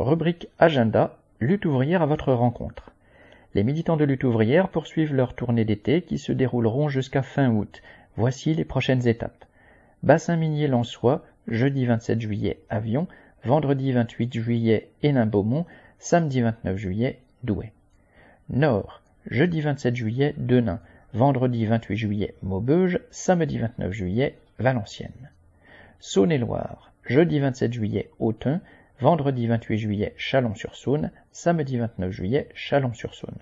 Rubrique Agenda, lutte ouvrière à votre rencontre. Les militants de lutte ouvrière poursuivent leur tournée d'été qui se dérouleront jusqu'à fin août. Voici les prochaines étapes. Bassin minier Lançois, jeudi 27 juillet, Avion, vendredi 28 juillet, Hénin-Beaumont, samedi 29 juillet, Douai. Nord, jeudi 27 juillet, Denain, vendredi 28 juillet, Maubeuge, samedi 29 juillet, Valenciennes. Saône-et-Loire, jeudi 27 juillet, Autun, vendredi 28 juillet Chalon-sur-Saône, samedi 29 juillet Chalon-sur-Saône.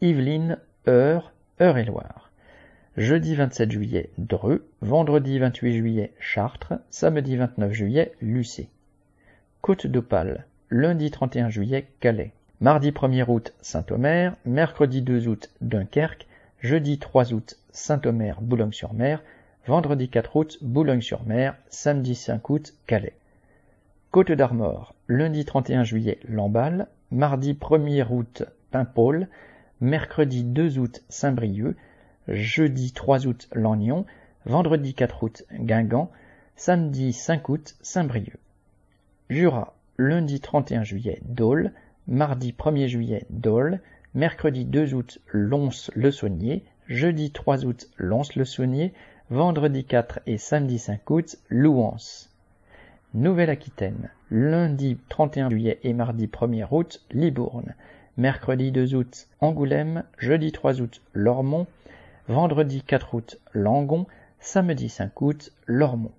Yvelines, Eure, Eure-et-Loire. Jeudi 27 juillet Dreux, vendredi 28 juillet Chartres, samedi 29 juillet Lucé. Côte d'Opale, lundi 31 juillet Calais. Mardi 1er août Saint-Omer, mercredi 2 août Dunkerque, jeudi 3 août Saint-Omer Boulogne-sur-Mer, vendredi 4 août Boulogne-sur-Mer, samedi 5 août Calais. Côte d'Armor, lundi 31 juillet Lamballe, mardi 1er août Paimpol, mercredi 2 août Saint-Brieuc, jeudi 3 août Lannion, vendredi 4 août Guingamp, samedi 5 août Saint-Brieuc. Jura, lundi 31 juillet Dole, mardi 1er juillet Dole, mercredi 2 août Lons-le-Saunier, jeudi 3 août Lons-le-Saunier, vendredi 4 et samedi 5 août Louance. Nouvelle-Aquitaine, lundi 31 juillet et mardi 1er août, Libourne, mercredi 2 août, Angoulême, jeudi 3 août, Lormont, vendredi 4 août, Langon, samedi 5 août, Lormont.